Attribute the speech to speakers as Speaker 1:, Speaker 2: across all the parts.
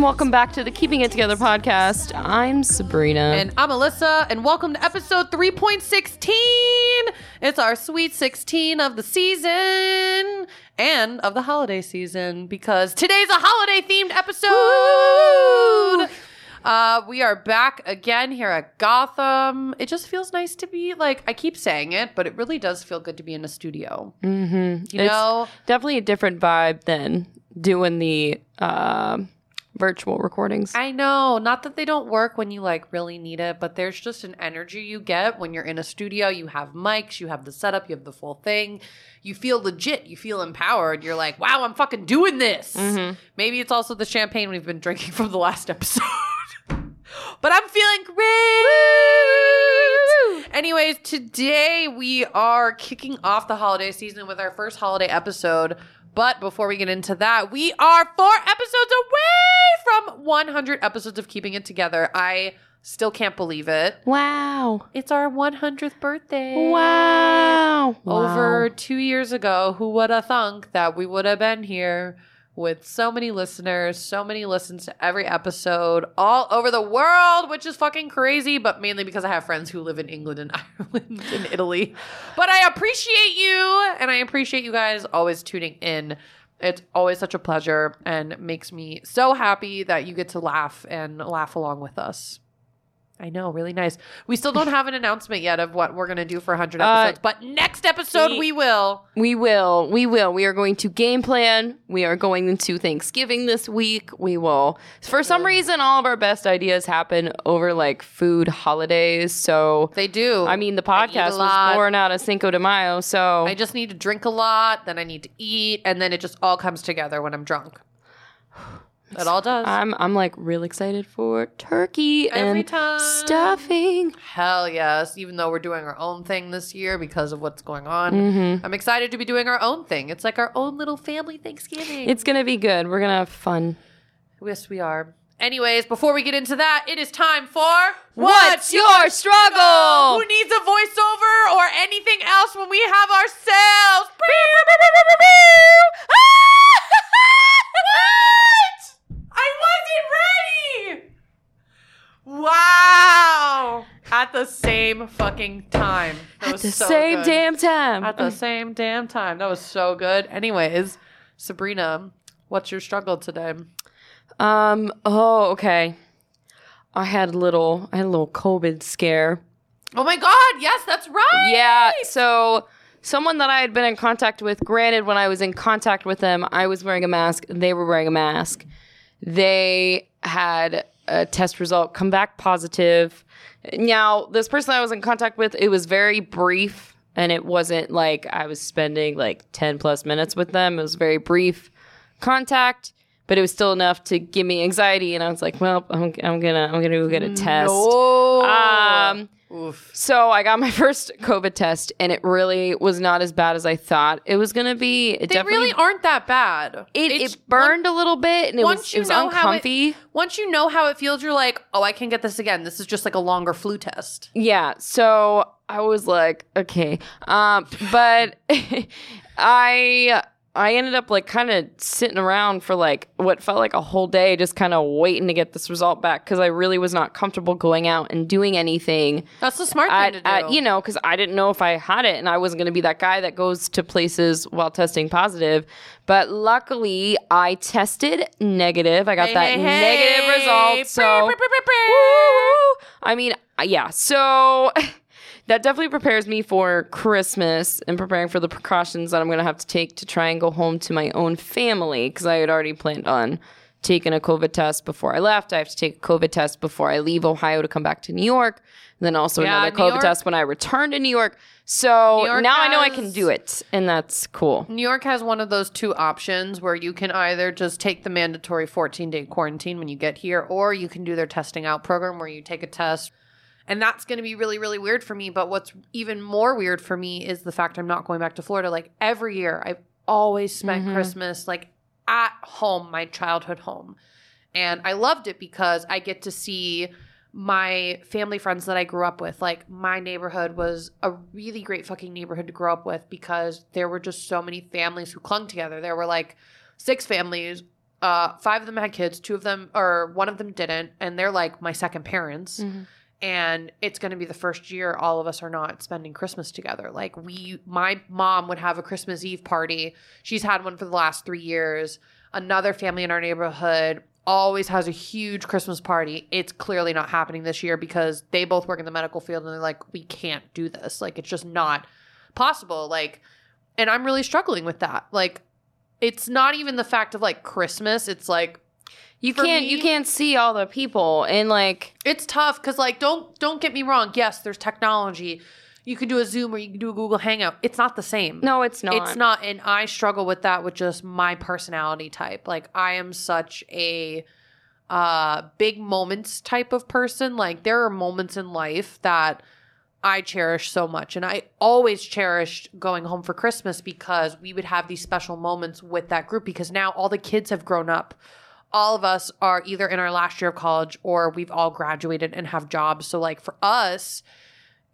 Speaker 1: And welcome back to the Keeping It Together podcast. I'm Sabrina.
Speaker 2: And I'm Alyssa, and welcome to episode 3.16. It's our sweet 16 of the season and of the holiday season because today's a holiday themed episode. Uh, we are back again here at Gotham. It just feels nice to be like, I keep saying it, but it really does feel good to be in a studio.
Speaker 1: mm-hmm.
Speaker 2: You know?
Speaker 1: definitely a different vibe than doing the uh, virtual recordings.
Speaker 2: I know, not that they don't work when you like really need it, but there's just an energy you get when you're in a studio. You have mics, you have the setup, you have the full thing. You feel legit, you feel empowered. You're like, wow, I'm fucking doing this.
Speaker 1: Mhm.
Speaker 2: Maybe it's also the champagne we've been drinking from the last episode. but I'm feeling great. Anyways, today we are kicking off the holiday season with our first holiday episode. But before we get into that, we are four episodes away from 100 episodes of Keeping It Together. I still can't believe it.
Speaker 1: wow.
Speaker 2: It's our 100th birthday.
Speaker 1: Wow.
Speaker 2: Over
Speaker 1: Wow.
Speaker 2: two years ago, who would have thunk that we would have been here with so many listeners, so many listens to every episode all over the world, which is fucking crazy, but mainly because I have friends who live in England and Ireland and Italy. But I appreciate you and I appreciate you guys always tuning in. It's always such a pleasure and makes me so happy that you get to laugh and laugh along with us. I know, really nice. We still don't have an announcement yet of what we're going to do for 100
Speaker 1: Uh,
Speaker 2: episodes, but next episode
Speaker 1: we-
Speaker 2: we will.
Speaker 1: We will. We will. We are going to game plan. We are going into Thanksgiving this week. We will. For some reason, all of our best ideas happen over like food holidays. So,
Speaker 2: They do.
Speaker 1: I mean, the
Speaker 2: I eat a
Speaker 1: podcast was born out of Cinco de Mayo. So,
Speaker 2: I just need to drink a lot, then I need to eat, and then it just all comes together when I'm drunk. It all does.
Speaker 1: I'm I'm like real excited for turkey
Speaker 2: Every
Speaker 1: and
Speaker 2: time.
Speaker 1: stuffing.
Speaker 2: Hell yes, even though we're doing our own thing this year because of what's going on.
Speaker 1: Mhm.
Speaker 2: I'm excited to be doing our own thing. It's like our own little family Thanksgiving.
Speaker 1: It's gonna be good. We're gonna have fun.
Speaker 2: yes, we are. Anyways, before we get into that, it is time for
Speaker 1: What's your struggle?
Speaker 2: Who needs a voiceover or anything else when we have ourselves? what? I wasn't ready. Wow. At the same fucking time. That
Speaker 1: At
Speaker 2: was
Speaker 1: the
Speaker 2: so
Speaker 1: same
Speaker 2: good.
Speaker 1: damn time.
Speaker 2: At the same damn time. That was so good. Anyways, Sabrina, what's your struggle today?
Speaker 1: Um. Oh, okay. I had a little. I had a little COVID scare.
Speaker 2: Oh my god, yes, that's right.
Speaker 1: Yeah. So someone that I had been in contact with. Granted, when I was in contact with them, I was wearing a mask. They were wearing a mask. They had a test result come back positive. Now, this person I was in contact with, it was very brief, and it wasn't like I was spending like ten plus minutes with them. It was very brief contact. But it was still enough to give me anxiety, and I was like, "Well, I'm, I'm gonna, I'm gonna go get a test."
Speaker 2: No.
Speaker 1: Um,
Speaker 2: Oof.
Speaker 1: So I got my first COVID test, and it really was not as bad as I thought it was gonna be. It
Speaker 2: They really aren't that bad.
Speaker 1: it, it burned a little bit, and it
Speaker 2: once
Speaker 1: was
Speaker 2: you
Speaker 1: it was
Speaker 2: know how it-
Speaker 1: uncomfy.
Speaker 2: Once you know how it feels, you're like, oh, I can get this again. This is just like a longer flu test.
Speaker 1: Yeah, so I was like, okay, um, but I I ended up like kind of sitting around for like what felt like a whole day, just kind of waiting to get this result back because I really was not comfortable going out and doing anything.
Speaker 2: That's the smart
Speaker 1: at,
Speaker 2: thing to do.
Speaker 1: at- you know, because I didn't know if I had it, and I wasn't going to be that guy that goes to places while testing positive. But luckily, I tested negative. I got
Speaker 2: Hey,
Speaker 1: that
Speaker 2: hey,
Speaker 1: negative
Speaker 2: hey.
Speaker 1: result. So. I mean, yeah. So. That definitely prepares me for Christmas and preparing for the precautions that I'm going to have to take to try and go home to my own family because I had already planned on taking a COVID test before I left. I have to take a COVID test before I leave Ohio to come back to New York. And then also
Speaker 2: Yeah,
Speaker 1: another
Speaker 2: New
Speaker 1: COVID
Speaker 2: York-
Speaker 1: test when I return to New York. So
Speaker 2: New York
Speaker 1: now I know I can do it, and that's cool.
Speaker 2: New York has one of those two options where you can either just take the mandatory 14 day quarantine when you get here, or you can do their testing out program where you take a test. And that's going to be really, really weird for me. But what's even more weird for me is the fact I'm not going back to Florida. Like every year, I've always spent
Speaker 1: Mhm.
Speaker 2: Christmas like at home, my childhood home. And I loved it because I get to see my family friends that I grew up with. Like my neighborhood was a really great fucking neighborhood to grow up with because there were just so many families who clung together. There were like six families uh, five of them had kids, two of them, or one of them didn't, and they're like my second parents.
Speaker 1: Mm-hmm.
Speaker 2: And it's going to be the first year all of us are not spending Christmas together. Like, we, my mom would have a Christmas Eve party. She's had one for the last three years. Another family in our neighborhood always has a huge Christmas party. It's clearly not happening this year because they both work in the medical field and they're like, we can't do this. Like, it's just not possible. Like, and I'm really struggling with that. Like, it's not even the fact of like Christmas. It's like
Speaker 1: You
Speaker 2: For
Speaker 1: can't
Speaker 2: me-
Speaker 1: you can't see all the people and like
Speaker 2: it's tough because like don't don't get me wrong. Yes, there's technology. You can do a Zoom or you can do a Google Hangout. It's not the same.
Speaker 1: no, it's not.
Speaker 2: It's not, and I struggle with that with just my personality type. Like I am such a uh big moments type of person. Like there are moments in life that I cherish so much. And I always cherished going home for Christmas because we would have these special moments with that group because now all the kids have grown up. All of us are either in our last year of college or we've all graduated and have jobs. So, like, for us,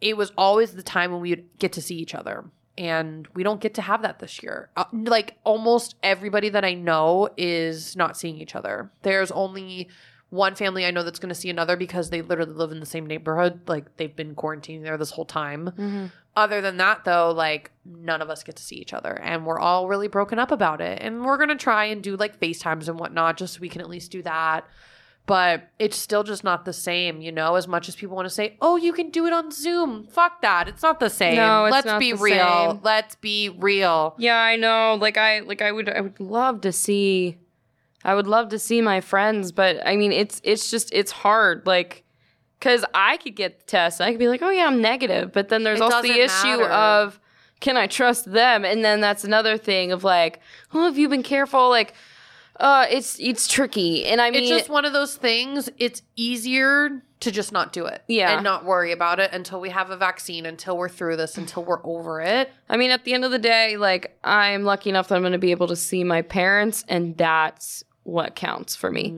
Speaker 2: it was always the time when we would get to see each other. And we don't get to have that this year. Uh, like, almost everybody that I know is not seeing each other. There's only one family I know that's going to see another because they literally live in the same neighborhood. Like they've been quarantining there this whole time.
Speaker 1: Mm-hmm.
Speaker 2: Other than that, though, like none of us get to see each other, and we're all really broken up about it. And we're gonna try and do like FaceTimes and whatnot, just so we can at least do that. But it's still just not the same, you know. As much as people want to say, "Oh, you can do it on Zoom," fuck that. It's not the same.
Speaker 1: No,
Speaker 2: Let's be real.
Speaker 1: same.
Speaker 2: Let's be real.
Speaker 1: Yeah, I know. Like I like I would I would love to see I would love to see my friends, but I mean it's it's just it's hard like cuz I could get the test. I could be like, "Oh yeah, I'm negative." But then there's
Speaker 2: It
Speaker 1: also the
Speaker 2: doesn't
Speaker 1: issue
Speaker 2: matter.
Speaker 1: of can I trust them? And then that's another thing of like, "Oh, have you been careful?" Like uh it's it's tricky. And I mean
Speaker 2: it's just one of those things. It's easier to just not do it.
Speaker 1: Yeah.
Speaker 2: And not worry about it until we have a vaccine, until we're through this, until we're over it.
Speaker 1: I mean, at the end of the day, like I'm lucky enough that I'm going to be able to see my parents, and that's what counts for me.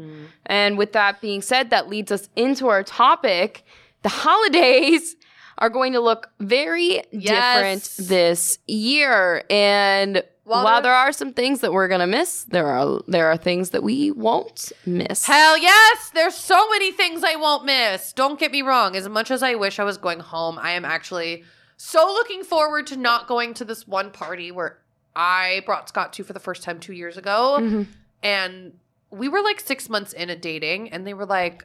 Speaker 1: And with that being said, that leads us into our topic. The holidays are going to look very different this year, and
Speaker 2: While
Speaker 1: while, there are some things that we're going to miss, there are there are things that we won't miss.
Speaker 2: Hell yes! There's so many things I won't miss. Don't get me wrong. As much as I wish I was going home, I am actually so looking forward to not going to this one party where I brought Scott to for the first time two years ago.
Speaker 1: Mhm.
Speaker 2: And we were like six months in at dating, and they were like,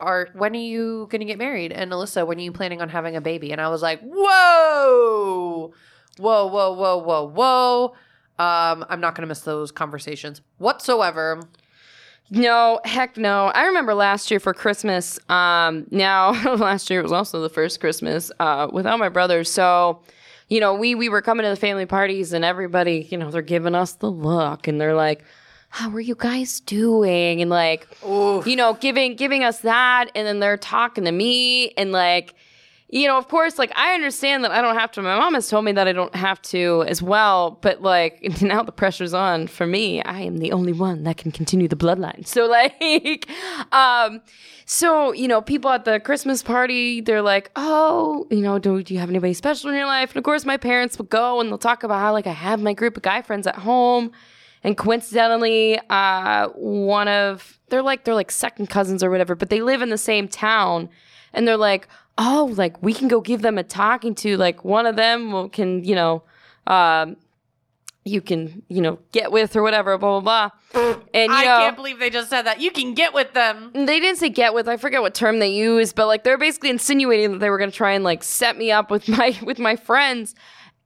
Speaker 2: are when are you gonna get married? And Alyssa, when are you planning on having a baby? And I was like, whoa, whoa, whoa, whoa, whoa, whoa. Um, I'm not gonna miss those conversations whatsoever.
Speaker 1: No, heck no. I remember last year for Christmas. Um, now last year was also the first Christmas uh, without my brothers. So, you know, we we were coming to the family parties and everybody, you know, they're giving us the look and they're like, "How are you guys doing?" And like, you know, giving giving us that, and then they're talking to me and like. You know, of course, like I understand that I don't have to. My mom has told me that I don't have to as well, but like now the pressure's on for me. I am the only one that can continue the bloodline. So like, um, so you know, people at the Christmas party, they're like, oh, you know, do, do you have anybody special in your life? And of course, my parents will go and they'll talk about how like I have my group of guy friends at home, and coincidentally, uh, one of they're like they're like second cousins or whatever, but they live in the same town, and they're like, oh, like we can go give them a talking to. Like one of them can, you know, um, you can, you know, get with or whatever, blah blah blah. And you
Speaker 2: I
Speaker 1: know,
Speaker 2: can't believe they just said that. You can get with them.
Speaker 1: they didn't say get with. I forget what term they used, but like they're basically insinuating that they were gonna try and like set me up with my with my friends.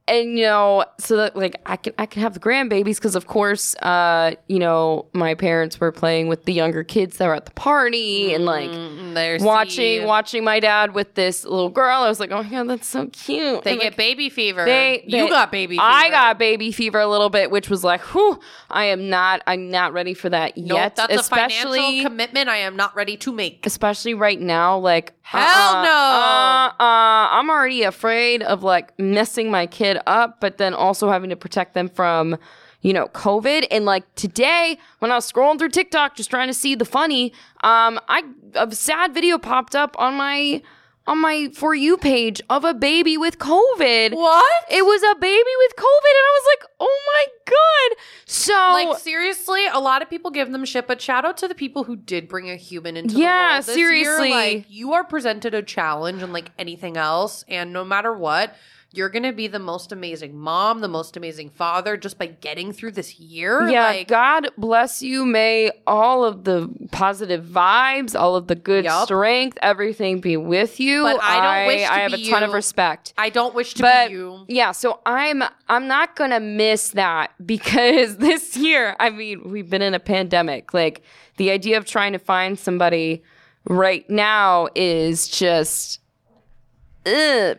Speaker 1: And you know, so that like I can I can have the grandbabies because of course, uh, you know, my parents were playing with the younger kids that were at the party and like
Speaker 2: Mm,
Speaker 1: watching watching my dad with this little girl. I was like, oh my god, that's so cute.
Speaker 2: They
Speaker 1: And,
Speaker 2: get
Speaker 1: like,
Speaker 2: baby fever.
Speaker 1: they,
Speaker 2: you got baby fever.
Speaker 1: I got baby fever a little bit, which was like, whew, I am not I'm not ready for that
Speaker 2: Nope,
Speaker 1: yet.
Speaker 2: that's a
Speaker 1: especially
Speaker 2: financial commitment I am not ready to make.
Speaker 1: especially right now like
Speaker 2: Hell
Speaker 1: uh-uh,
Speaker 2: no.
Speaker 1: uh, uh, i'm already afraid of like messing my kid up but then also having to protect them from you know covid and like today when i was scrolling through tiktok just trying to see the funny um i a sad video popped up on my on my for you page of a baby with COVID.
Speaker 2: What?
Speaker 1: It was a baby with COVID, and I was like, "Oh my god!" So,
Speaker 2: like seriously, a lot of people give them shit, but shout out to the people who did bring a human into the
Speaker 1: Yeah,
Speaker 2: world. this
Speaker 1: seriously.
Speaker 2: year. like you are presented a challenge and like anything else, and no matter what, you're gonna be the most amazing mom, the most amazing father, just by getting through this year.
Speaker 1: yeah,
Speaker 2: like,
Speaker 1: God bless you. May all of the positive vibes, all of the good
Speaker 2: Yup.
Speaker 1: strength, everything be with you.
Speaker 2: But I don't wish to
Speaker 1: I have a ton of respect.
Speaker 2: I don't wish to
Speaker 1: but
Speaker 2: be you.
Speaker 1: yeah, so I'm I'm not gonna miss that because this year, I mean, we've been in a pandemic. Like the idea of trying to find somebody right now is just.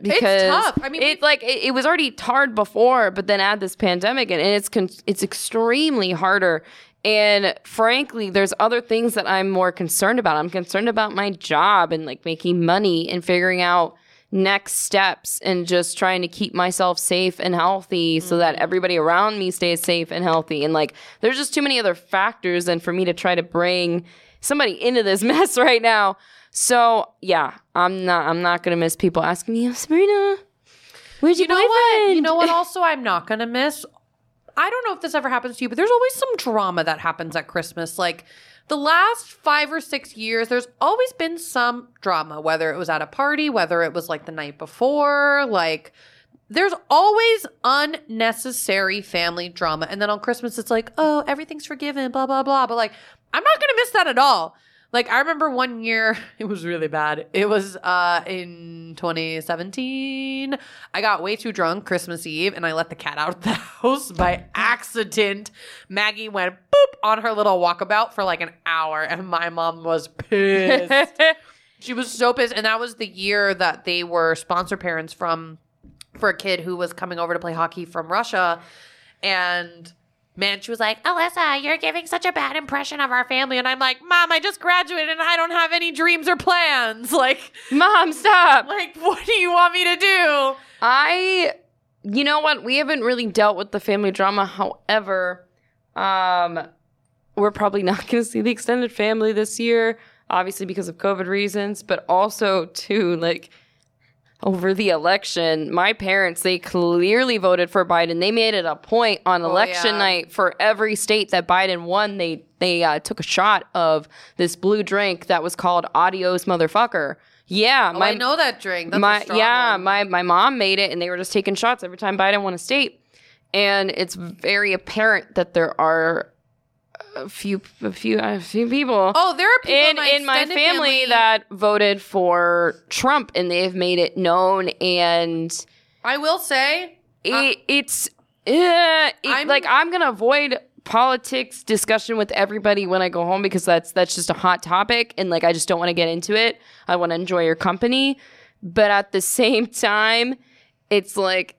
Speaker 1: Because
Speaker 2: tough. I mean,
Speaker 1: it like it, it was already hard before, but then add this pandemic and it's con- it's extremely harder. And frankly, there's other things that I'm more concerned about. I'm concerned about my job and like making money and figuring out next steps and just trying to keep myself safe and healthy so that mm-hmm. everybody around me stays safe and healthy. And like, there's just too many other factors than for me to try to bring somebody into this mess right now. So yeah, I'm not. I'm not gonna miss people asking me, Sabrina, where'd you,
Speaker 2: know what? You know what? Also, I'm not gonna miss. I don't know if this ever happens to you, but there's always some drama that happens at Christmas. Like the last five or six years, there's always been some drama, whether it was at a party, whether it was like the night before, like. There's always unnecessary family drama. And then on Christmas, it's like, oh, everything's forgiven, blah, blah, blah. But like, I'm not going to miss that at all. Like I remember one year, it was really bad. It was uh in 2017. I got way too drunk Christmas Eve and I let the cat out of the house by accident. Maggie went boop on her little walkabout for like an hour and my mom was pissed. she was so pissed and that was the year that they were sponsor parents from for a kid who was coming over to play hockey from Russia and Man, she was like, Alyssa, you're giving such a bad impression of our family. And I'm like, Mom, I just graduated and I don't have any dreams or plans. Like,
Speaker 1: Mom, stop.
Speaker 2: like, what do you want me to do?
Speaker 1: I, you know what? We haven't really dealt with the family drama. However, um, we're probably not going to see the extended family this year, obviously because of COVID reasons, but also too like over the election. My parents they clearly voted for Biden. They made it a point on election
Speaker 2: yeah.
Speaker 1: night for every state that Biden won. They they uh, took a shot of this blue drink that was called Adios Motherfucker. Yeah,
Speaker 2: Oh, I know that drink. That's
Speaker 1: my yeah,
Speaker 2: one.
Speaker 1: my my mom made it, and they were just taking shots every time Biden won a state, and it's very apparent that there are a few a few a few people
Speaker 2: Oh, there are people
Speaker 1: in
Speaker 2: in my,
Speaker 1: in my
Speaker 2: extended
Speaker 1: family, that voted for Trump, and they've made it known, and
Speaker 2: I will say,
Speaker 1: it, it's uh, it-
Speaker 2: I'm-
Speaker 1: like I'm gonna avoid politics discussion with everybody when I go home because that's that's just a hot topic and like I just don't want to get into it. I want to enjoy your company, but at the same time, it's like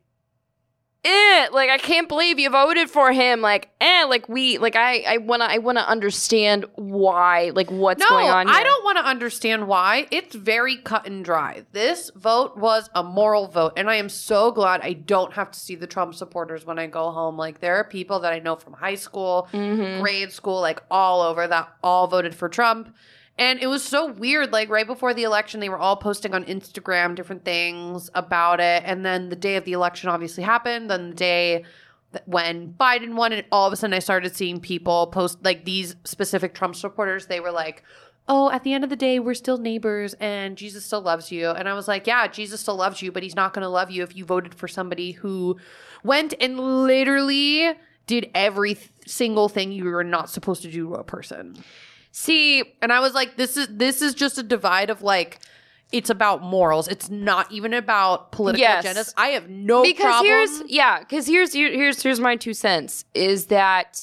Speaker 1: eh, like I can't believe you voted for him. Like, eh, like we, like I, I wanna, I wanna understand why, like what's
Speaker 2: no,
Speaker 1: going on. Here.
Speaker 2: I don't want to understand why. It's very cut and dry. This vote was a moral vote, and I am so glad I don't have to see the Trump supporters when I go home. Like there are people that I know from high school,
Speaker 1: Mm-hmm.
Speaker 2: grade school, like all over that all voted for Trump. And it was so weird. Like right before the election, they were all posting on Instagram different things about it. And then the day of the election obviously happened. Then the day when Biden won, and all of a sudden I started seeing people post like these specific Trump supporters. They were like, "Oh, at the end of the day, we're still neighbors, and Jesus still loves you." And I was like, "Yeah, Jesus still loves you, but He's not going to love you if you voted for somebody who went and literally did every th- single thing you were not supposed to do to a person."
Speaker 1: See.
Speaker 2: And I was like, "This is this is just a divide of like." It's about morals. It's not even about political
Speaker 1: Yes.
Speaker 2: agendas. I have no
Speaker 1: because
Speaker 2: problem.
Speaker 1: here's yeah because here's here's here's my two cents is that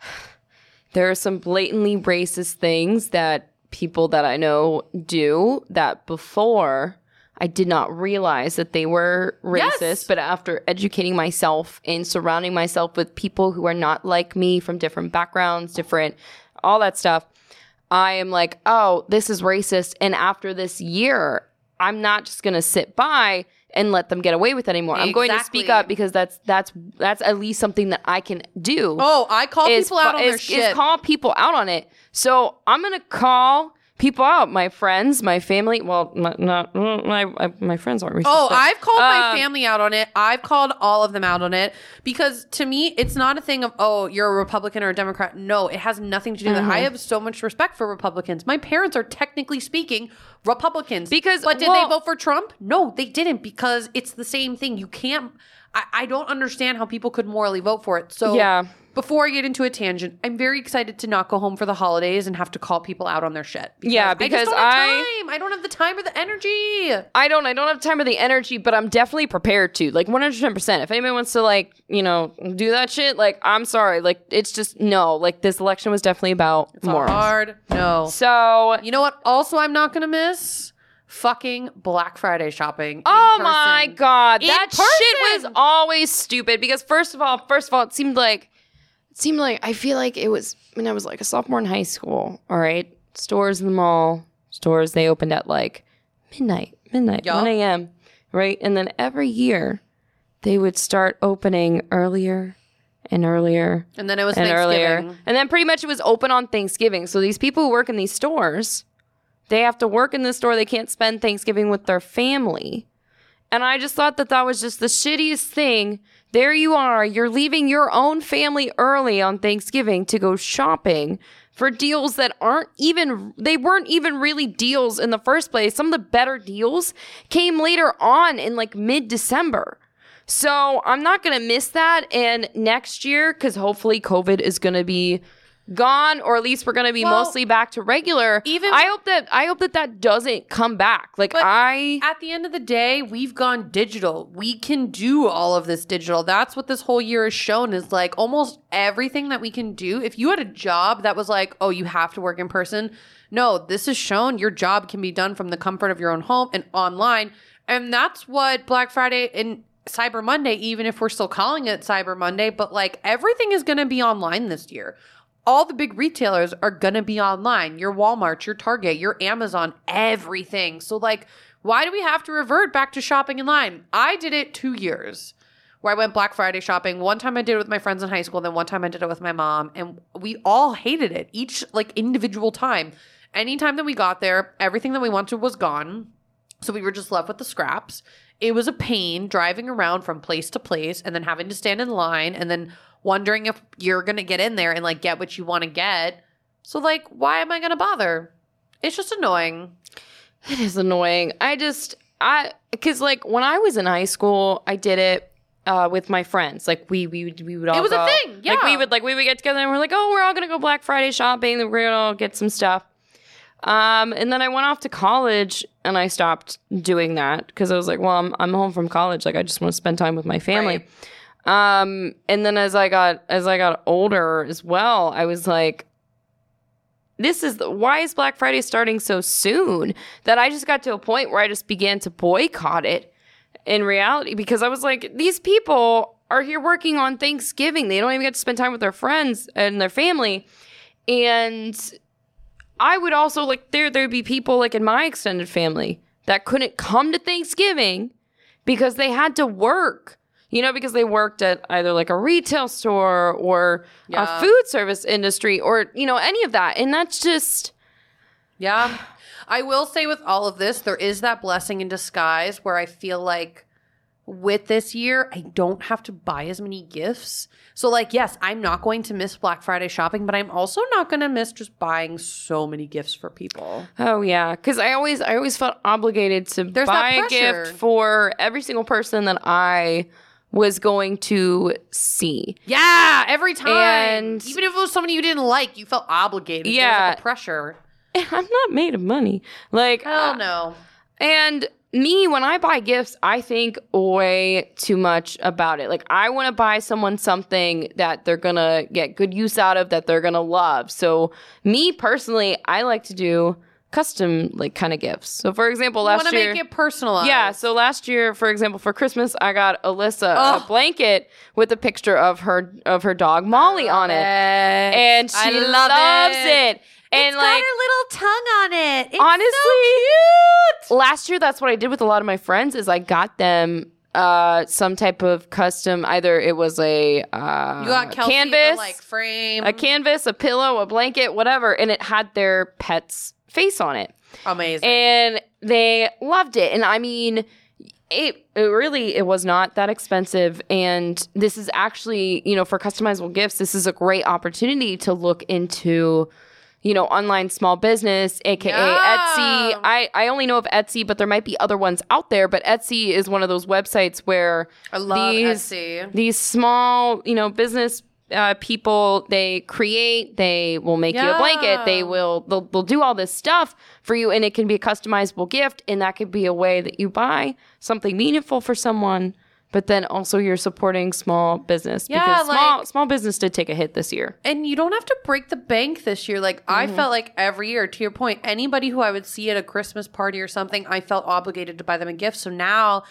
Speaker 1: there are some blatantly racist things that people that i know do that before i did not realize that they were racist
Speaker 2: Yes.
Speaker 1: but after educating myself and surrounding myself with people who are not like me from different backgrounds different all that stuff I am like, oh, this is racist. And after this year, I'm not just going to sit by and let them get away with it anymore. I'm going to speak up because that's that's that's at least something that I can do.
Speaker 2: oh, I call
Speaker 1: is,
Speaker 2: people out on
Speaker 1: is,
Speaker 2: their
Speaker 1: is
Speaker 2: shit.
Speaker 1: call people out on it. So I'm gonna call people out. My friends, my family. Well, not, not my my, my friends aren't racist.
Speaker 2: Oh,
Speaker 1: but,
Speaker 2: I've called my
Speaker 1: uh,
Speaker 2: family out on it. I've called all of them out on it because to me, it's not a thing of, oh, you're a Republican or a Democrat. No, it has nothing to do with
Speaker 1: Mm-hmm.
Speaker 2: that. I have so much respect for Republicans. My parents are technically speaking Republicans.
Speaker 1: Because-
Speaker 2: but did
Speaker 1: well-
Speaker 2: they vote for Trump? No, they didn't because it's the same thing. You can't, I, I don't understand how people could morally vote for it. So,
Speaker 1: Yeah.
Speaker 2: Before I get into a tangent, I'm very excited to not go home for the holidays and have to call people out on their shit.
Speaker 1: Yeah,
Speaker 2: I
Speaker 1: because
Speaker 2: just don't have
Speaker 1: I-
Speaker 2: time. I don't have the time or the energy.
Speaker 1: I don't. I don't have time or the energy, but I'm definitely prepared to. Like 110. percent If anybody wants to like, you know, do that shit, like, I'm sorry. Like, it's just no. Like, this election was definitely about
Speaker 2: It's
Speaker 1: morals.
Speaker 2: hard. No.
Speaker 1: So,
Speaker 2: You know what? Also, I'm not gonna miss fucking Black Friday shopping. in
Speaker 1: oh my god,
Speaker 2: In
Speaker 1: that shit was always stupid. Because first of all, first of all, it seemed like seemed like I feel like it was when I was like a sophomore in high school. All right, stores in the mall, stores they opened at like midnight, midnight,
Speaker 2: Yup.
Speaker 1: one a.m. Right, and then every year they would start opening earlier and earlier
Speaker 2: And then it was
Speaker 1: and earlier.
Speaker 2: Thanksgiving.
Speaker 1: And then pretty much it was open on Thanksgiving. So these people who work in these stores, they have to work in the store. They can't spend Thanksgiving with their family. And I just thought that that was just the shittiest thing. There you are. You're leaving your own family early on Thanksgiving to go shopping for deals that aren't even, they weren't even really deals in the first place. Some of the better deals came later on in like mid December. So I'm not going to miss that. And next year, because hopefully COVID is going to be gone, or at least we're going to be
Speaker 2: Well,
Speaker 1: mostly back to regular.
Speaker 2: even-
Speaker 1: I hope that I hope that that doesn't come back. Like I,
Speaker 2: At the end of the day, we've gone digital. We can do all of this digital. That's what this whole year has shown is like almost everything that we can do. If you had a job that was like, oh, you have to work in person, no, this is shown your job can be done from the comfort of your own home and online. And that's what Black Friday and Cyber Monday, even if we're still calling it Cyber Monday, but like everything is going to be online this year. All the big retailers are going to be online. Your Walmart, your Target, your Amazon, everything. So, like, why do we have to revert back to shopping in line? I did it two years where I went Black Friday shopping. One time I did it with my friends in high school, then one time I did it with my mom, and we all hated it each like individual time. Anytime that we got there, everything that we wanted was gone. So we were just left with the scraps. It was a pain driving around from place to place and then having to stand in line and then wondering if you're going to get in there and like get what you want to get. So like why am I going to bother? It's just annoying.
Speaker 1: it is annoying. I just I because like when I was in high school, I did it. Uh, with my friends, like we we would we would all It
Speaker 2: was a
Speaker 1: go-
Speaker 2: thing,
Speaker 1: Like we would like we would get together and we're like, oh, we're all gonna go Black Friday shopping. We're gonna all get some stuff. Um, and then I went off to college and I stopped doing that because I was like, well, I'm I'm home from college. Like I just want to spend time with my family. Um, and then as I got as I got older as well, I was like, this is the, why is Black Friday starting so soon? That I just got to a point where I just began to boycott it. In reality, because I was like, these people are here working on Thanksgiving. They don't even get to spend time with their friends and their family. And I would also like there there'd be people like in my extended family that couldn't come to Thanksgiving because they had to work. You know, because they worked at either like a retail store or
Speaker 2: Yeah.
Speaker 1: a food service industry or, you know, any of that. And that's just
Speaker 2: Yeah. I will say with all of this, there is that blessing in disguise where I feel like with this year, I don't have to buy as many gifts. So, like, yes, I'm not going to miss Black Friday shopping, but I'm also not going to miss just buying so many gifts for people.
Speaker 1: Oh yeah, because I always I always felt obligated to
Speaker 2: There's
Speaker 1: buy a gift for every single person that I was going to see.
Speaker 2: Yeah, every time.
Speaker 1: And-
Speaker 2: Even if it was somebody you didn't like, you felt obligated.
Speaker 1: Yeah.
Speaker 2: like, pressure.
Speaker 1: I'm not made of money. Like
Speaker 2: Hell uh, no.
Speaker 1: And me, when I buy gifts, I think way too much about it. Like, I want to buy someone something that they're going to get good use out of, that they're going to love. So, me personally, I like to do custom, like, kind of gifts. So, for example, last
Speaker 2: want to
Speaker 1: year.
Speaker 2: make it personalized.
Speaker 1: yeah, so last year, for example, for Christmas, I got Alyssa
Speaker 2: Oh.
Speaker 1: a blanket with a picture of her of her dog Molly on it, and she
Speaker 2: love
Speaker 1: loves
Speaker 2: it.
Speaker 1: it. And like,
Speaker 2: her little tongue on it. It's
Speaker 1: honestly, last year that's what I did with a lot of my friends is I got them uh some type of custom either it was a uh
Speaker 2: got
Speaker 1: canvas
Speaker 2: the, like frame.
Speaker 1: a canvas a pillow a blanket whatever and it had their pets face on it.
Speaker 2: Amazing.
Speaker 1: And they loved it. And I mean, it, it really it was not that expensive and this is actually you know for customizable gifts this is a great opportunity to look into you know online small business aka
Speaker 2: Yeah.
Speaker 1: etsy i i only know of etsy but there might be other ones out there but etsy is one of those websites where
Speaker 2: I love
Speaker 1: these
Speaker 2: Etsy.
Speaker 1: these small you know business uh, people they create they will make you a blanket they will they'll, they'll do all this stuff for you and it can be a customizable gift and that could be a way that you buy something meaningful for someone but then also you're supporting small business
Speaker 2: Yeah,
Speaker 1: because small
Speaker 2: like-
Speaker 1: small business did take a hit this year
Speaker 2: And you don't have to break the bank this year. Like I
Speaker 1: Mm-hmm.
Speaker 2: felt like every year, to your point, anybody who I would see at a Christmas party or something, I felt obligated to buy them a gift. So now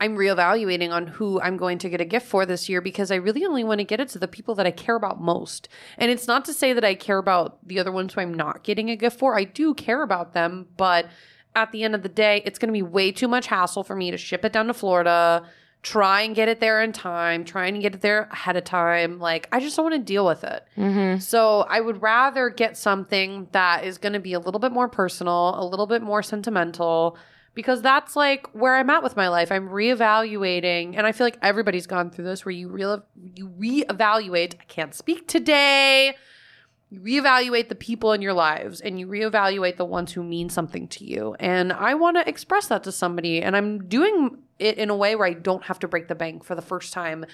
Speaker 2: I'm reevaluating on who I'm going to get a gift for this year because I really only want to get it to the people that I care about most. And it's not to say that I care about the other ones who I'm not getting a gift for. I do care about them, but at the end of the day, it's going to be way too much hassle for me to ship it down to Florida, try and get it there in time, try and get it there ahead of time. Like, I just don't want to deal with it.
Speaker 1: mm-hmm.
Speaker 2: So I would rather get something that is going to be a little bit more personal, a little bit more sentimental, because that's like where I'm at with my life. I'm reevaluating, and I feel like everybody's gone through this where you real you reevaluate. I can't speak today. You reevaluate the people in your lives, and you reevaluate the ones who mean something to you. And I want to express that to somebody, and I'm doing it in a way where I don't have to break the bank for the first time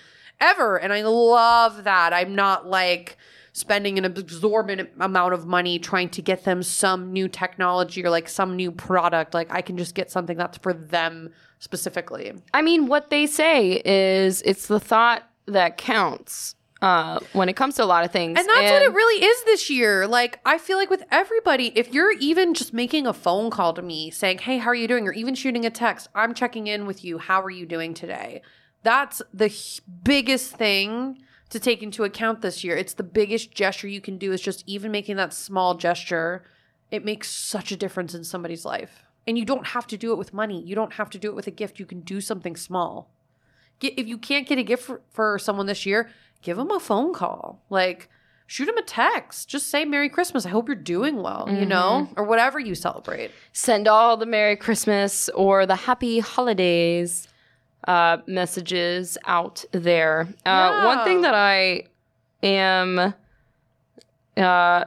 Speaker 2: ever. And I love that. I'm not like spending an absorbent amount of money trying to get them some new technology or like some new product. Like I can just get something that's for them specifically.
Speaker 1: i mean what they say is it's the thought that counts uh, when it comes to a lot of things
Speaker 2: And that's what it really is this year. Like, I feel like with everybody, if you're even just making a phone call to me saying, Hey, how are you doing? Or even shooting a text, I'm checking in with you. How are you doing today? That's the h- biggest thing to take into account this year. It's the biggest gesture you can do, is just even making that small gesture. It makes such a difference in somebody's life. And you don't have to do it with money, you don't have to do it with a gift. You can do something small. Get, if you can't get a gift for, for someone this year, give them a phone call. Like, shoot them a text. Just say Merry Christmas. I hope you're doing well, you know, mm-hmm. or whatever you celebrate.
Speaker 1: send all the Merry Christmas or the Happy Holidays uh, messages out there. Uh, One thing that I am uh,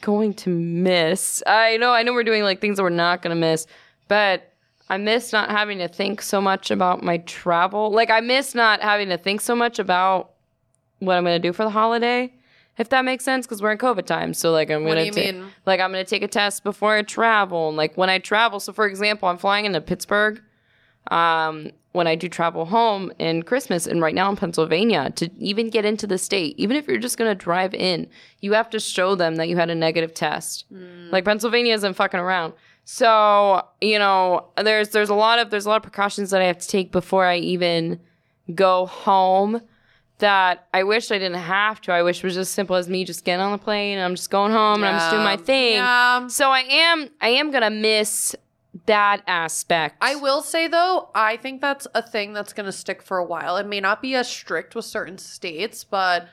Speaker 1: going to miss, I know, I know we're doing like things that we're not going to miss, but I miss not having to think so much about my travel. Like I miss not having to think so much about what I'm going to do for the holiday. If that makes sense, because we're in COVID times, so like I'm gonna
Speaker 2: do you
Speaker 1: ta-
Speaker 2: mean?
Speaker 1: like I'm gonna take a test before I travel, and like when I travel. So for example, I'm flying into Pittsburgh. Um, when I do travel home in Christmas, and right now in Pennsylvania, to even get into the state, even if you're just gonna drive in, you have to show them that you had a negative test. Mm. Like Pennsylvania isn't fucking around. So you know, there's there's a lot of there's a lot of precautions that I have to take before I even go home that I wish I didn't have to. I wish it was just simple as me just getting on the plane and I'm just going home and I'm just doing my thing.
Speaker 2: Yeah.
Speaker 1: So I am I am gonna miss that aspect.
Speaker 2: I will say though, I think that's a thing that's going to stick for a while. It may not be as strict with certain states, but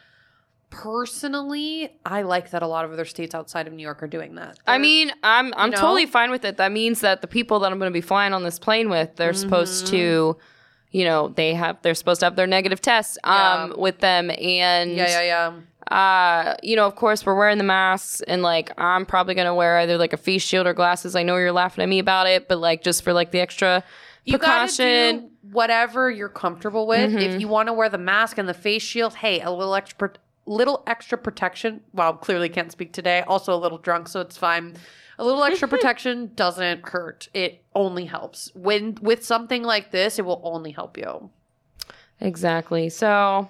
Speaker 2: personally, I like that a lot of other states outside of New York are doing that.
Speaker 1: I
Speaker 2: They're-
Speaker 1: mean, I'm I'm
Speaker 2: know?
Speaker 1: totally fine with it. That means that the people that I'm going to be flying on this plane with, they're supposed to, you know, they have they're supposed to have their negative tests um
Speaker 2: Yeah.
Speaker 1: with them and
Speaker 2: yeah, yeah, yeah.
Speaker 1: Uh, you know, of course, we're wearing the masks, and like, I'm probably gonna wear either like a face shield or glasses. I know you're laughing at me about it, but like, just for like the extra
Speaker 2: You gotta
Speaker 1: precaution.
Speaker 2: do whatever you're comfortable with. If you want to wear the mask and the face shield, hey, a little extra, little extra protection. Well, clearly can't speak today. Also a little drunk, so it's fine. A little extra protection doesn't hurt. It only helps. When with something like this, it will only help you.
Speaker 1: Exactly. So,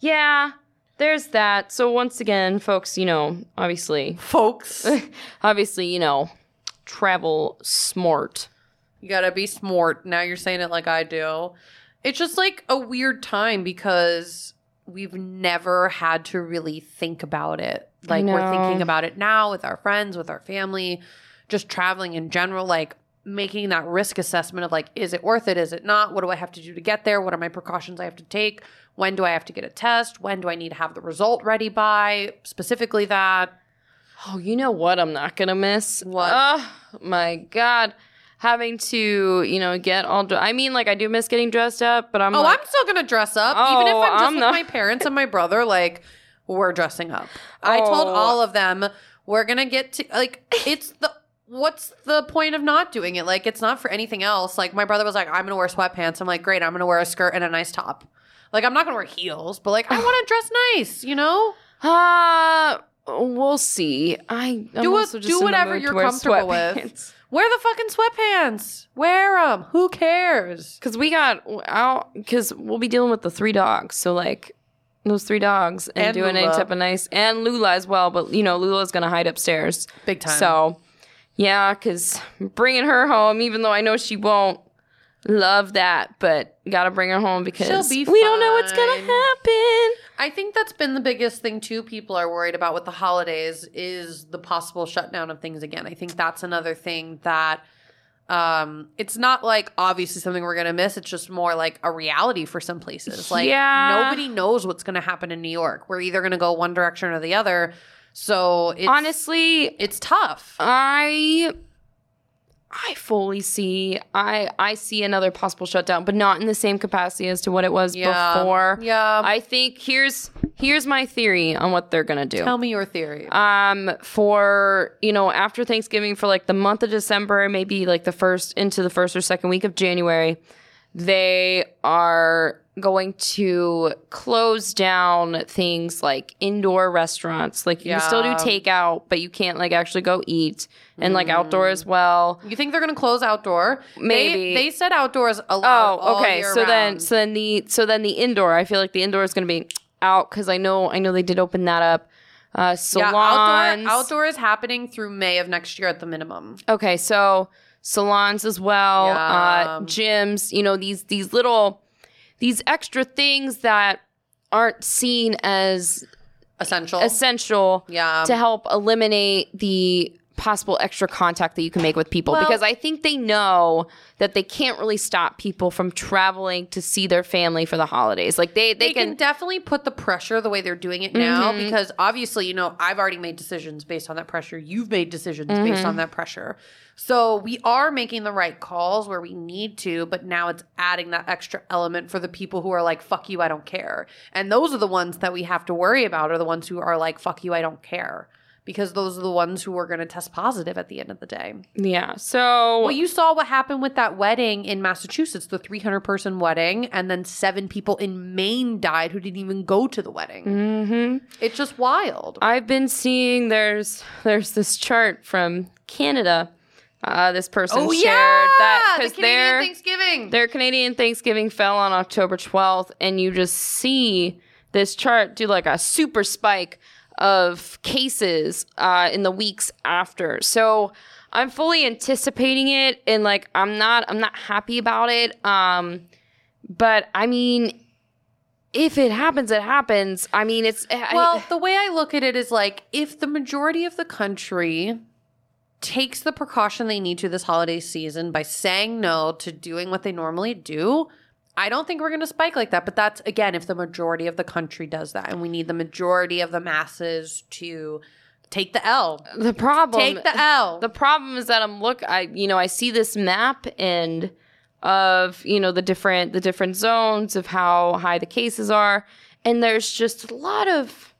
Speaker 1: yeah, there's that. So once again, folks, you know, obviously,
Speaker 2: Folks,
Speaker 1: obviously, you know, travel smart.
Speaker 2: you gotta be smart. Now you're saying it like I do. It's just like a weird time because we've never had to really think about it. Like we're thinking about it now with our friends, with our family, just traveling in general, like making that risk assessment of like, is it worth it? Is it not? What do I have to do to get there? What are my precautions I have to take? When do I have to get a test? When do I need to have the result ready by? Specifically that.
Speaker 1: Oh, you know what I'm not gonna miss?
Speaker 2: What?
Speaker 1: Oh my god. Having to, you know, get all dr- I mean, like I do miss getting dressed up, but I'm
Speaker 2: Oh,
Speaker 1: like,
Speaker 2: I'm still gonna dress up, even if
Speaker 1: Oh,
Speaker 2: I'm just
Speaker 1: I'm
Speaker 2: with
Speaker 1: not-
Speaker 2: my parents and my brother. Like, we're dressing up. I told
Speaker 1: Oh.
Speaker 2: all of them we're gonna get to like it's the. What's the point of not doing it? Like, it's not for anything else. Like, my brother was like, I'm gonna wear sweatpants. I'm like, great, I'm gonna wear a skirt and a nice top. Like, I'm not gonna wear heels, but like, I wanna dress nice, you know?
Speaker 1: uh we'll see. I I'm
Speaker 2: Do it-
Speaker 1: also just
Speaker 2: do whatever you're
Speaker 1: to
Speaker 2: comfortable with. Wear the fucking sweatpants. Wear them. Who cares?
Speaker 1: Cause we got out because we'll be dealing with the three dogs. So like those three dogs and,
Speaker 2: And
Speaker 1: doing any
Speaker 2: Lula.
Speaker 1: type of nice and Lula as well. But you know Lula's gonna hide upstairs.
Speaker 2: Big time.
Speaker 1: So yeah, cause bringing her home, even though I know she won't love that, but gotta bring her home because
Speaker 2: be
Speaker 1: we don't know what's gonna happen.
Speaker 2: I think that's been the biggest thing too. People are worried about with the holidays is the possible shutdown of things again. I think that's another thing that um it's not like obviously something we're gonna miss. It's just more like a reality for some places. Like
Speaker 1: Yeah.
Speaker 2: nobody knows what's gonna happen in New York. We're either gonna go one direction or the other. So it's
Speaker 1: Honestly,
Speaker 2: it's tough.
Speaker 1: I I fully see I I see another possible shutdown, but not in the same capacity as to what it was
Speaker 2: Yeah.
Speaker 1: before.
Speaker 2: Yeah.
Speaker 1: I think here's here's my theory on what they're gonna do.
Speaker 2: Tell me your theory.
Speaker 1: um for you know after Thanksgiving for like the month of December, maybe like the first into the first or second week of January, they are going to close down things like indoor restaurants. Like you can still do takeout, but you can't like actually go eat and like outdoor as well.
Speaker 2: you think they're gonna close outdoor?
Speaker 1: Maybe.
Speaker 2: They, they said outdoors allowed.
Speaker 1: Oh, okay. So then, so then the so then the indoor. I feel like the indoor is going to be out because I know I know they did open that up. Uh, salons.
Speaker 2: Yeah, outdoor, outdoor is happening through May of next year at the minimum.
Speaker 1: Okay, so salons as well, uh, gyms. You know these these little these extra things that aren't seen as
Speaker 2: Essential.
Speaker 1: essential
Speaker 2: yeah.
Speaker 1: to help eliminate the possible extra contact that you can make with people
Speaker 2: Well-
Speaker 1: because I think they know that they can't really stop people from traveling to see their family for the holidays. Like they they,
Speaker 2: they can,
Speaker 1: can,
Speaker 2: definitely put the pressure the way they're doing it now
Speaker 1: Mhm.
Speaker 2: because obviously, you know, I've already made decisions based on that pressure. You've made decisions based
Speaker 1: Mm-hmm.
Speaker 2: on that pressure. So we are making the right calls where we need to, but now it's adding that extra element for the people who are like, fuck you, I don't care. And those are the ones that we have to worry about, are the ones who are like, fuck you, I don't care. Because those are the ones who are going to test positive at the end of the day.
Speaker 1: yeah. So
Speaker 2: Well, you saw what happened with that wedding in Massachusetts, the 300 person wedding, and then seven people in Maine died who didn't even go to the wedding.
Speaker 1: Mhm.
Speaker 2: It's just wild.
Speaker 1: I've been seeing there's there's this chart from Canada. Uh, this person
Speaker 2: oh
Speaker 1: shared
Speaker 2: yeah,
Speaker 1: that because
Speaker 2: Canadian
Speaker 1: their
Speaker 2: Thanksgiving.
Speaker 1: their Canadian Thanksgiving fell on October 12th, and you just see this chart do like a super spike of cases uh, in the weeks after. So I'm fully anticipating it, and like I'm not I'm not happy about it. Um, but I mean, if it happens, it happens. I mean, it's I-
Speaker 2: well, the way I look at it is like if the majority of the country takes the precaution they need to this holiday season by saying no to doing what they normally do. I don't think we're going to spike like that, but that's again if the majority of the country does that, and we need the majority of the masses to take the L.
Speaker 1: the problem
Speaker 2: Take the L.
Speaker 1: The problem is that I'm look I you know I see this map and of you know the different the different zones of how high the cases are and there's just a lot of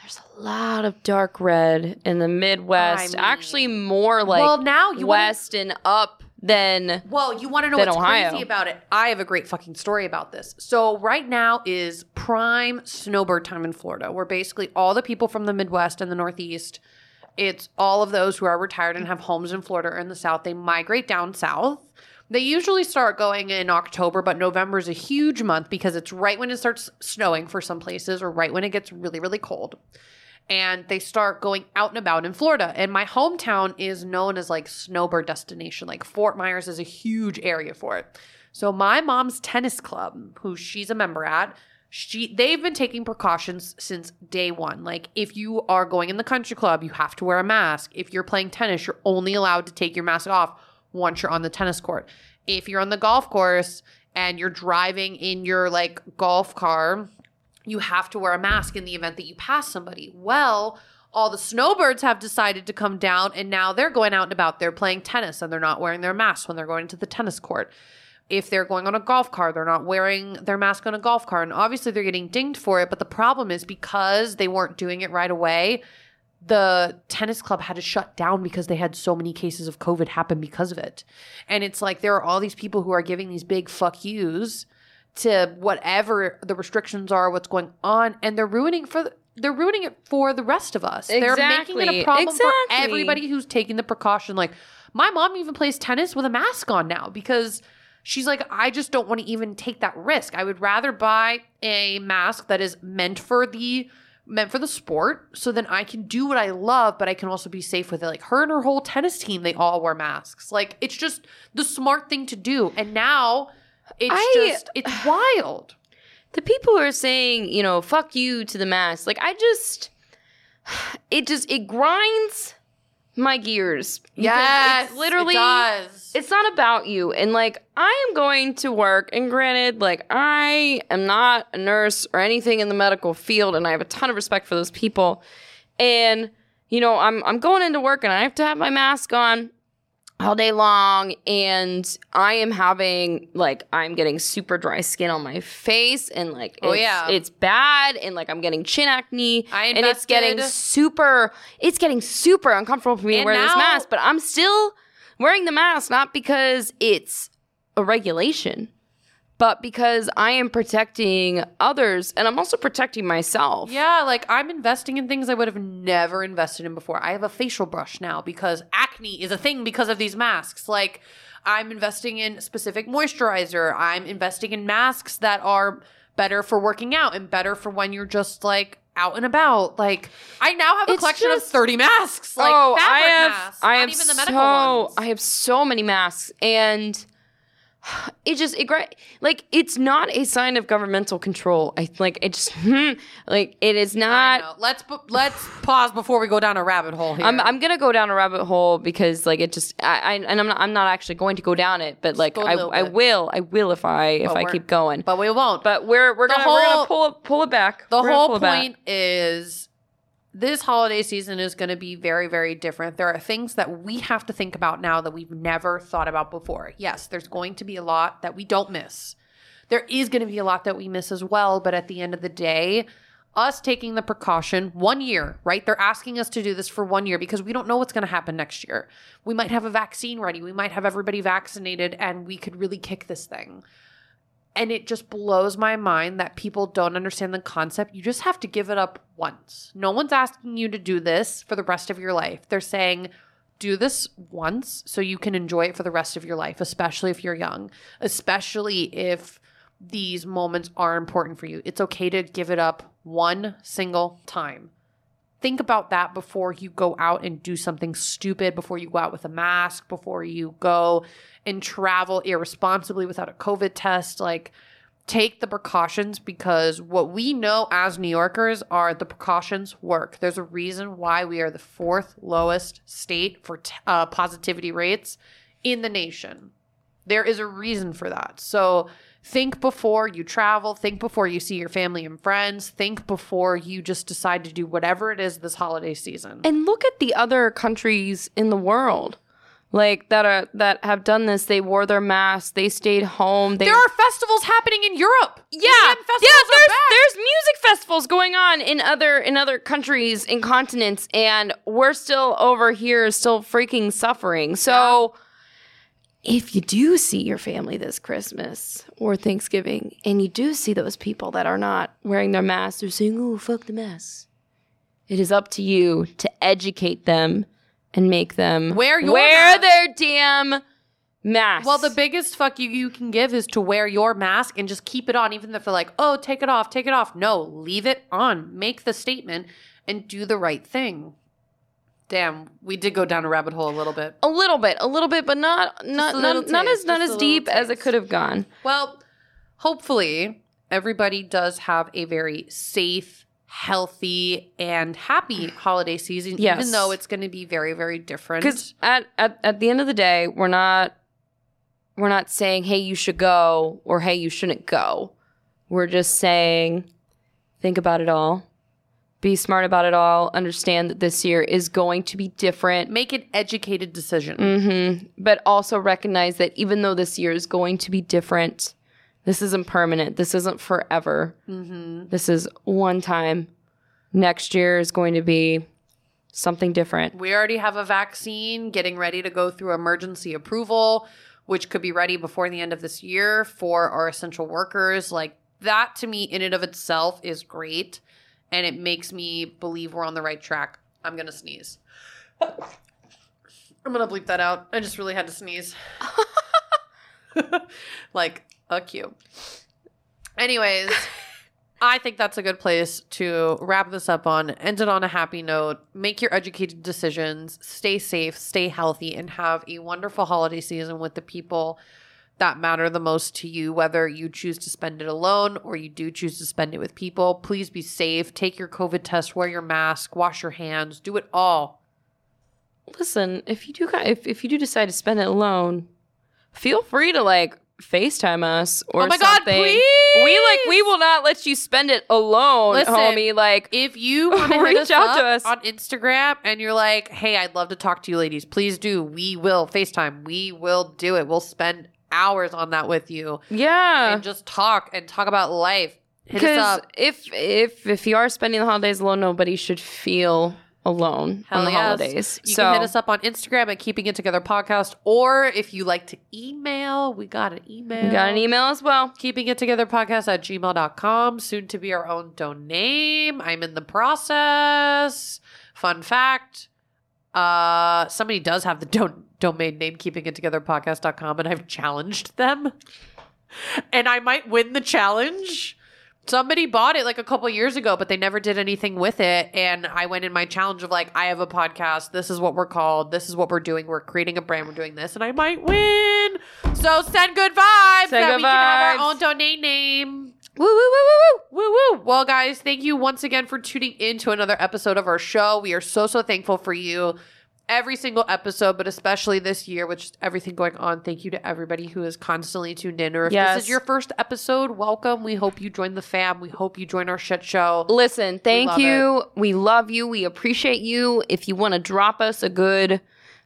Speaker 1: there's a lot of dark red in the Midwest
Speaker 2: I mean-
Speaker 1: actually more like
Speaker 2: well, now you
Speaker 1: west and up than
Speaker 2: Well, you want to know what's
Speaker 1: Ohio.
Speaker 2: crazy about it? I have a great fucking story about this. So right now is prime snowbird time in Florida, where basically all the people from the Midwest and the Northeast, it's all of those who are retired and have homes in Florida or in the South, they migrate down south. They usually start going in October, but November is a huge month because it's right when it starts snowing for some places or right when it gets really, really cold and they start going out and about in Florida. And my hometown is known as like snowbird destination. Like Fort Myers is a huge area for it. So my mom's tennis club, who she's a member at, she they've been taking precautions since day one. Like if you are going in the country club, you have to wear a mask. If you're playing tennis, you're only allowed to take your mask off once you're on the tennis court. If you're on the golf course and you're driving in your like golf car, you have to wear a mask in the event that you pass somebody. Well, all the snowbirds have decided to come down and now they're going out and about. They're playing tennis and they're not wearing their masks when they're going to the tennis court. If they're going on a golf cart, they're not wearing their mask on a golf cart. And obviously they're getting dinged for it. But the problem is because they weren't doing it right away, the tennis club had to shut down because they had so many cases of COVID happen because of it. And it's like there are all these people who are giving these big fuck yous to whatever the restrictions are, what's going on, and they're ruining for the, they're ruining it for the rest of us. They're making it a problem for everybody who's taking the precaution. Like my mom even plays tennis with a mask on now because she's like, I just don't want to even take that risk. I would rather buy a mask that is meant for the meant for the sport so then I can do what I love, but I can also be safe with it. Like her and her whole tennis team, they all wear masks. Like it's just the smart thing to do. And now it's
Speaker 1: I-
Speaker 2: just it's wild.
Speaker 1: the people who are saying, you know, fuck you to the mask, like I just it just it grinds my gears. It's literally
Speaker 2: does.
Speaker 1: it's not about you. And like I am going to work and granted, like I am not a nurse or anything in the medical field and I have a ton of respect for those people. And you know, I'm I'm going into work and I have to have my mask on all day long and I am having like I'm getting super dry skin on my face and like
Speaker 2: Oh, yeah.
Speaker 1: it's bad and like I'm getting chin acne
Speaker 2: I
Speaker 1: and it's getting super it's getting super uncomfortable for me to
Speaker 2: And
Speaker 1: wear this mask but I'm still wearing the mask not because it's a regulation but because I am protecting others and I'm also protecting myself.
Speaker 2: Yeah, like I'm investing in things I would have never invested in before. I have a facial brush now because acne is a thing because of these masks. Like I'm investing in specific moisturizer. I'm investing in masks that are better for working out and better for when you're just like out and about. Like I now have a
Speaker 1: It's
Speaker 2: collection
Speaker 1: just-
Speaker 2: of 30 masks. Like
Speaker 1: oh, I have,
Speaker 2: masks,
Speaker 1: I
Speaker 2: not
Speaker 1: have
Speaker 2: even the medical
Speaker 1: so,
Speaker 2: ones.
Speaker 1: I have so many masks, and it just it like it's not a sign of governmental control. I like it just hmm, like it is not.
Speaker 2: Let's let's pause before we go down a rabbit hole. Here.
Speaker 1: I'm I'm gonna go down a rabbit hole because like it just I, I and I'm not I'm not actually going to go down it, but like I, I will I will if I if I keep going.
Speaker 2: but we won't.
Speaker 1: But we're we're
Speaker 2: The
Speaker 1: gonna we're gonna pull it pull it back.
Speaker 2: The
Speaker 1: We're
Speaker 2: whole point is this holiday season is going to be very, very different. There are things that we have to think about now that we've never thought about before. Yes, there's going to be a lot that we don't miss. There is going to be a lot that we miss as well. But at the end of the day, us taking the precaution one year, right? They're asking us to do this for one year because we don't know what's going to happen next year. We might have a vaccine ready. We might have everybody vaccinated and we could really kick this thing. And it just blows my mind that people don't understand the concept. You just have to give it up once. No one's asking you to do this for the rest of your life. They're saying, do this once so you can enjoy it for the rest of your life, especially if you're young, especially if these moments are important for you. It's okay to give it up one single time. Think about that before you go out and do something stupid, before you go out with a mask, before you go and travel irresponsibly without a COVID test. Like, take the precautions because what we know as New Yorkers are the precautions work. There's a reason why we are the fourth lowest state for t- uh, positivity rates in the nation. There is a reason for that. So think before you travel, think before you see your family and friends, think before you just decide to do whatever it is this holiday season.
Speaker 1: And look at the other countries in the world, like that are that have done this. They wore their masks. They stayed home. They
Speaker 2: there are festivals happening in Europe.
Speaker 1: yeah, yeah. There's there's music festivals going on in other in other countries in continents, and we're still over here, still freaking suffering. So. If you do see your family this Christmas or Thanksgiving, and you do see those people that are not wearing their masks, they're saying, "Oh, fuck the masks." It is up to you to educate them and make them
Speaker 2: Wear your
Speaker 1: wear
Speaker 2: mask.
Speaker 1: their damn mask.
Speaker 2: Well, the biggest fuck you you can give is to wear your mask and just keep it on, even if they're like, oh, take it off, take it off. No, leave it on. Make the statement and do the right thing. Damn, we did go down a rabbit hole a little bit.
Speaker 1: a little bit, a little bit, but not not
Speaker 2: a little
Speaker 1: not, not as not as deep
Speaker 2: little
Speaker 1: as it could have gone.
Speaker 2: Well, hopefully, everybody does have a very safe, healthy, and happy holiday season,
Speaker 1: Yes.
Speaker 2: even though it's going to be very, very different.
Speaker 1: Because at, at at the end of the day, we're not we're not saying hey you should go or hey you shouldn't go. We're just saying think about it all. Be smart about it all. Understand that this year is going to be different.
Speaker 2: Make an educated decision.
Speaker 1: Mm-hmm. But also recognize that even though this year is going to be different, this isn't permanent. This isn't forever.
Speaker 2: Mm-hmm.
Speaker 1: This is one time. Next year is going to be something different.
Speaker 2: We already have a vaccine getting ready to go through emergency approval, which could be ready before the end of this year for our essential workers. Like that to me, in and of itself, is great. And it makes me believe we're on the right track. I'm to sneeze. I'm to bleep that out. I just really had to sneeze. like a cue. Anyways. I think that's a good place to wrap this up on. End it on a happy note. Make your educated decisions. Stay safe, stay healthy, and have a wonderful holiday season with the people that matter the most to you, whether you choose to spend it alone or you do choose to spend it with people. Please be safe. Take your COVID test, wear your mask, wash your hands, do it all.
Speaker 1: Listen, if you do if, if you do decide to spend it alone, feel free to like FaceTime us or
Speaker 2: Oh my
Speaker 1: something.
Speaker 2: God, please!
Speaker 1: We like we will not let you spend it alone,
Speaker 2: Listen,
Speaker 1: homie. Like
Speaker 2: If you want to
Speaker 1: Reach out to us.
Speaker 2: on Instagram and you're like, hey, I'd love to talk to you ladies, please do. We will FaceTime. We will do it. We'll spend hours on that with you
Speaker 1: yeah.
Speaker 2: and just talk and talk about life.
Speaker 1: Because if if if you are spending the holidays alone, nobody should feel alone
Speaker 2: Hell
Speaker 1: on the
Speaker 2: yes.
Speaker 1: holidays.
Speaker 2: You
Speaker 1: so
Speaker 2: can hit us up on Instagram at Keeping It Together Podcast, or if you like to email, we got an email.
Speaker 1: we got an email as well.
Speaker 2: Keeping It Together Podcast at gmail.com. Soon to be our own domain. I'm in the process. Fun fact. Uh, somebody does have the do- domain name keeping it together podcast.com and I've challenged them. And I might win the challenge. Somebody bought it like a couple years ago, but they never did anything with it. And I went in my challenge of like, I have a podcast. This is what we're called. This is what we're doing. We're creating a brand. We're doing this, and I might win. So send good vibes
Speaker 1: Send
Speaker 2: that
Speaker 1: good
Speaker 2: we can have
Speaker 1: vibes.
Speaker 2: our own domain name.
Speaker 1: Woo woo woo woo woo.
Speaker 2: Woo woo. Well, guys, thank you once again for tuning in to another episode of our show. We are so, so thankful for you every single episode, but especially this year, which is everything going on. Thank you to everybody who is constantly tuned in. Or if
Speaker 1: Yes.
Speaker 2: this is your first episode, welcome. We hope you join the fam. We hope you join our shit show.
Speaker 1: Listen, thank
Speaker 2: love
Speaker 1: you. We love you. We appreciate you. If you want to drop us a good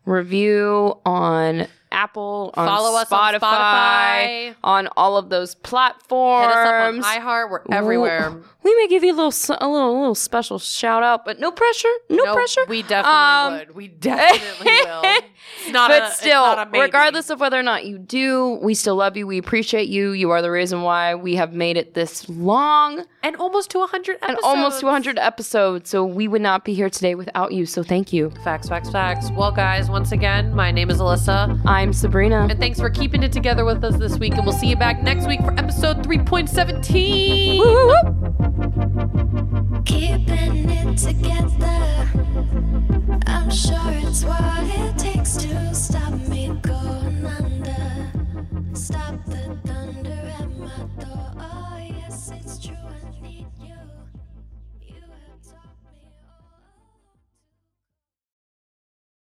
Speaker 1: review on Apple, on
Speaker 2: Follow us on
Speaker 1: Spotify,
Speaker 2: Spotify.
Speaker 1: on all of those
Speaker 2: Hit
Speaker 1: platforms.
Speaker 2: us up on iHeart. We're everywhere.
Speaker 1: We may give you a little, a little, a little special shout out, but no pressure. No,
Speaker 2: No,
Speaker 1: pressure.
Speaker 2: We definitely
Speaker 1: Um,
Speaker 2: would. We definitely will. It's not
Speaker 1: but
Speaker 2: a,
Speaker 1: still,
Speaker 2: not
Speaker 1: regardless of whether or not you do, we still love you. We appreciate you. You are the reason why we have made it this long
Speaker 2: and almost to 100 episodes.
Speaker 1: and almost to 100 episodes. So we would not be here today without you. So thank you.
Speaker 2: Facts, facts, facts. Well, guys, once again, my name is Alyssa.
Speaker 1: I'm Sabrina.
Speaker 2: And thanks for keeping it together with us this week. And we'll see you back next week for episode 3.17.
Speaker 3: Keeping it together. I'm sure it's what it takes to stop me going under. Stop the.